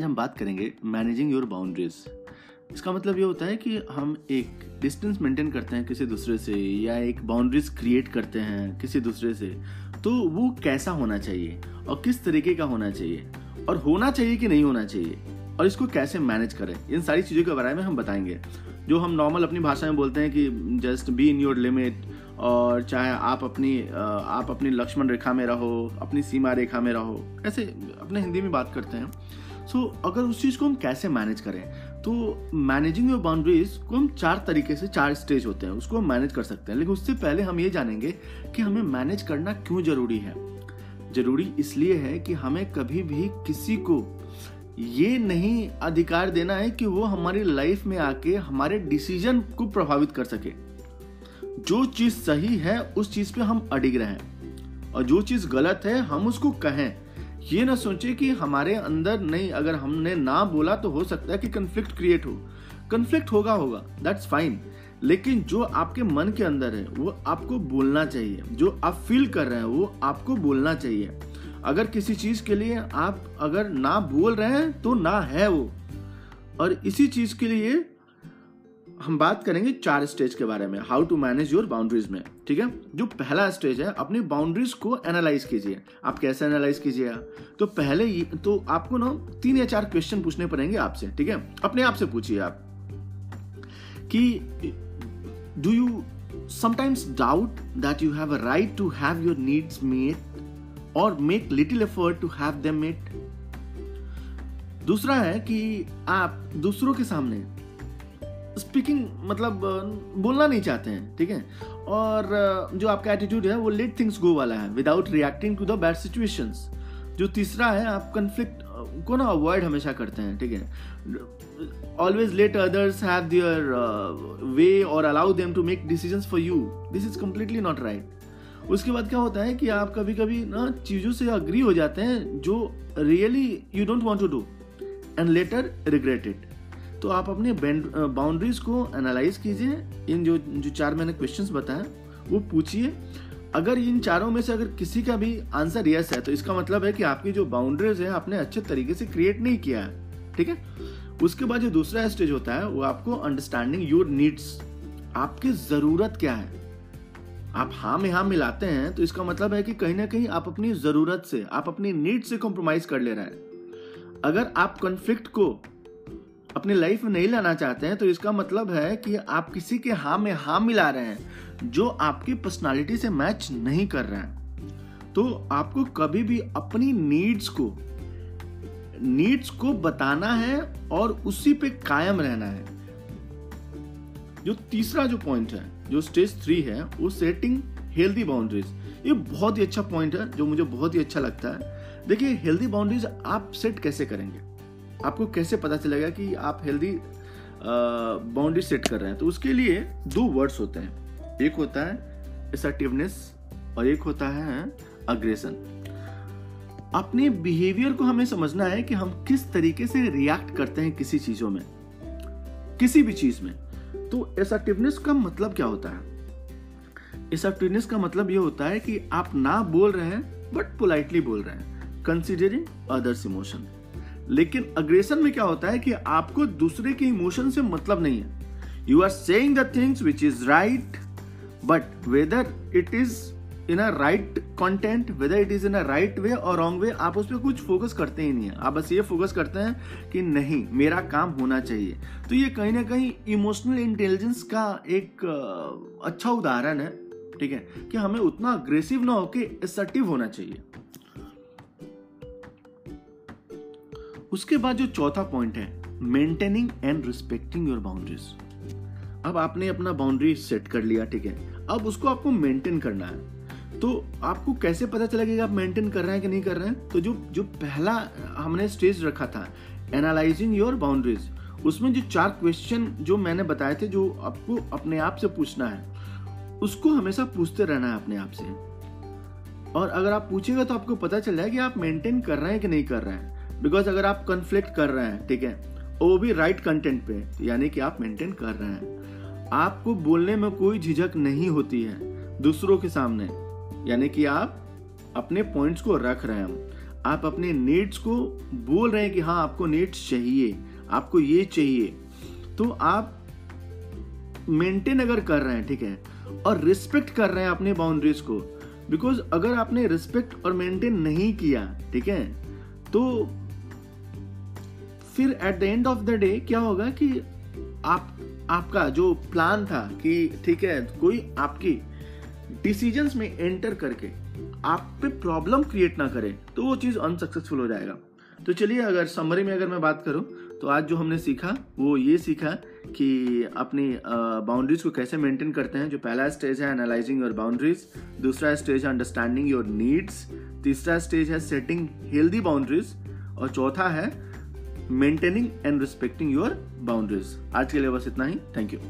आज हम बात करेंगे मैनेजिंग योर बाउंड्रीज इसका मतलब ये होता है कि हम एक डिस्टेंस मेंटेन करते हैं किसी दूसरे से, या एक बाउंड्रीज क्रिएट करते हैं किसी दूसरे से तो वो कैसा होना चाहिए और किस तरीके का होना चाहिए? और होना चाहिए कि नहीं होना चाहिए? और इसको कैसे मैनेज करें? इन सारी चीज़ों के बारे में हम बताएँगे। जो हम नॉर्मल अपनी भाषा में बोलते हैं कि just be in your limit और चाहे आप अपनी आप अपनी लक्ष्मण रेखा में रहो, अपनी सीमा रेखा में रहो, ऐसे अपने हिंदी में बात करते हैं। सो so, अगर उस चीज़ को हम कैसे मैनेज करें? तो मैनेजिंग योर बाउंड्रीज को हम चार तरीके से चार स्टेज होते हैं उसको हम मैनेज कर सकते हैं। लेकिन उससे पहले हम ये जानेंगे कि हमें मैनेज करना क्यों ज़रूरी है। ज़रूरी इसलिए है कि हमें कभी भी किसी को ये नहीं अधिकार देना है कि वो हमारी लाइफ में आके हमारे डिसीज़न को प्रभावित कर सके। जो चीज़ सही है उस चीज़ पे हम अडिग रहें। और जो चीज़ गलत है हम उसको कहें। ये ना सोचे कि हमारे अंदर नहीं, अगर हमने ना बोला तो हो सकता है कि कन्फ्लिक्ट क्रिएट हो। कन्फ्लिक्ट होगा होगा। दैट्स फाइन लेकिन जो आपके मन के अंदर है, वो आपको बोलना चाहिए। जो आप फील कर रहे हैं, वो आपको बोलना चाहिए। अगर किसी चीज़ के लिए आप अगर ना बोल रहे हैं तो ना है वो। और इसी चीज़ के लिए हम बात करेंगे चार स्टेज के बारे में how to manage your boundaries में, ठीक है? जो पहला स्टेज है, अपनी बाउंड्रीज को एनालाइज कीजिए। आप कैसे एनालाइज कीजिएगा तो पहले तो आपको ना तीन या चार क्वेश्चन पूछने पड़ेंगे आपसे, ठीक है? अपने आप से पूछिए आप कि do you sometimes doubt that you have a right to have your needs met और make little effort to have them met दूसरा है कि आप दूसरों के सामने स्पीकिंग मतलब बोलना नहीं चाहते हैं, ठीक है? और जो आपका एटीट्यूड है, वो लेट थिंग्स गो वाला है without reacting to the bad situations जो तीसरा है, आप कन्फ्लिक्ट को ना अवॉइड हमेशा करते हैं, ठीक है? Always let others have their way और allow them to make decisions for you this is completely not right उसके बाद क्या होता है कि आप कभी कभी ना चीज़ों से अग्री हो जाते हैं, जो really you don't want to do and later regret it तो आप अपने बाउंड्रीज को एनालाइज कीजिए। इन जो जो चार मैंने क्वेश्चंस बताए, वो पूछिए। अगर इन चारों में से अगर किसी का भी आंसर यस है तो इसका मतलब है कि आपकी जो बाउंड्रीज है, आपने अच्छे तरीके से क्रिएट नहीं किया है। ठीक है? उसके बाद जो दूसरा स्टेज होता है, वो आपको अंडरस्टैंडिंग योर नीड्स आपकी ज़रूरत क्या है। आप हाँ में हाँ मिलाते हैं तो इसका मतलब है कि कहीं ना कहीं आप अपनी ज़रूरत से, आप अपनी नीड से कॉम्प्रोमाइज कर ले रहे हैं। अगर आप कॉन्फ्लिक्ट को अपनी लाइफ में नहीं लाना चाहते हैं तो इसका मतलब है कि आप किसी के हाँ में हाँ मिला रहे हैं, जो आपकी पर्सनालिटी से मैच नहीं कर रहे हैं। तो आपको कभी भी अपनी नीड्स को नीड्स को बताना है और उसी पे कायम रहना है। जो तीसरा जो पॉइंट है, जो स्टेज थ्री है, वो सेटिंग हेल्दी बाउंड्रीज ये बहुत ही अच्छा पॉइंट है, जो मुझे बहुत ही अच्छा लगता है। देखिए हेल्दी बाउंड्रीज आप सेट कैसे करेंगे? आपको कैसे पता चलेगा कि आप हेल्दी बाउंड्री सेट कर रहे हैं? तो उसके लिए दो वर्ड्स होते हैं। एक होता है असर्टिवनेस और एक होता है अग्रेशन अपने बिहेवियर को हमें समझना है कि हम किस तरीके से रिएक्ट करते हैं किसी चीज़ों में, किसी भी चीज़ में। तो असर्टिवनेस का मतलब क्या होता है? असर्टिवनेस का मतलब यह होता है कि आप ना बोल रहे हैं बट पोलाइटली बोल रहे हैं कंसिडरिंग अदर्स इमोशन लेकिन अग्रेशन में क्या होता है कि आपको दूसरे के इमोशन से मतलब नहीं है। You are saying the things which is right but whether it is in a right content whether it is in a right way और रॉन्ग वे आप उस पर कुछ फोकस करते ही नहीं है। आप बस ये फोकस करते हैं कि नहीं, मेरा काम होना चाहिए। तो ये कहीं ना कहीं इमोशनल इंटेलिजेंस का एक अच्छा उदाहरण है, ठीक है? कि हमें उतना अग्रेसिव ना होके असर्टिव होना चाहिए। उसके बाद जो चौथा पॉइंट है maintaining and respecting your boundaries अब आपने अपना बाउंड्री सेट कर लिया, ठीक है? अब उसको आपको मेंटेन करना है। तो आपको कैसे पता चलेगा कि आप मेंटेन कर रहे हैं कि नहीं कर रहे हैं? तो जो जो पहला हमने स्टेज रखा था एनालाइजिंग योर बाउंड्रीज उसमें जो चार क्वेश्चन जो मैंने बताए थे, जो आपको अपने आप से पूछना है, उसको हमेशा पूछते रहना है अपने आप से। और अगर आप पूछेगा तो आपको पता चल जाएगा कि आप मेंटेन कर रहे हैं कि नहीं कर रहे हैं। बिकॉज़ अगर आप कन्फ्लिक्ट कर रहे हैं, ठीक है, वो भी राइट कंटेंट पे, यानी कि आप मेंटेन कर रहे हैं। आपको बोलने में कोई झिझक नहीं होती है दूसरों के सामने, यानी कि आप अपने पॉइंट्स को रख रहे हैं। आप अपने नीड्स को बोल रहे हैं कि हाँ आपको नीड्स चाहिए, आपको ये चाहिए। तो आप मेंटेन अगर कर रहे हैं, ठीक है, और रिस्पेक्ट कर रहे हैं अपने बाउंड्रीज को बिकॉज़ अगर आपने रिस्पेक्ट और मेंटेन नहीं किया, ठीक है तो फिर at the end of the day क्या होगा कि आप, आपका जो प्लान था कि ठीक है, कोई आपकी डिसीजंस में एंटर करके आप पे प्रॉब्लम क्रिएट ना करे तो वो चीज़ अनसक्सेसफुल हो जाएगा। तो चलिए, अगर समरी में अगर मैं बात करूँ तो आज जो हमने सीखा, वो ये सीखा कि अपनी बाउंड्रीज को कैसे मेंटेन करते हैं। जो पहला स्टेज है एनालाइजिंग योर बाउंड्रीज दूसरा स्टेज है अंडरस्टैंडिंग योर नीड्स तीसरा स्टेज है सेटिंग हेल्दी बाउंड्रीज और चौथा है maintaining and respecting your boundaries आज के लिए बस इतना ही. Thank you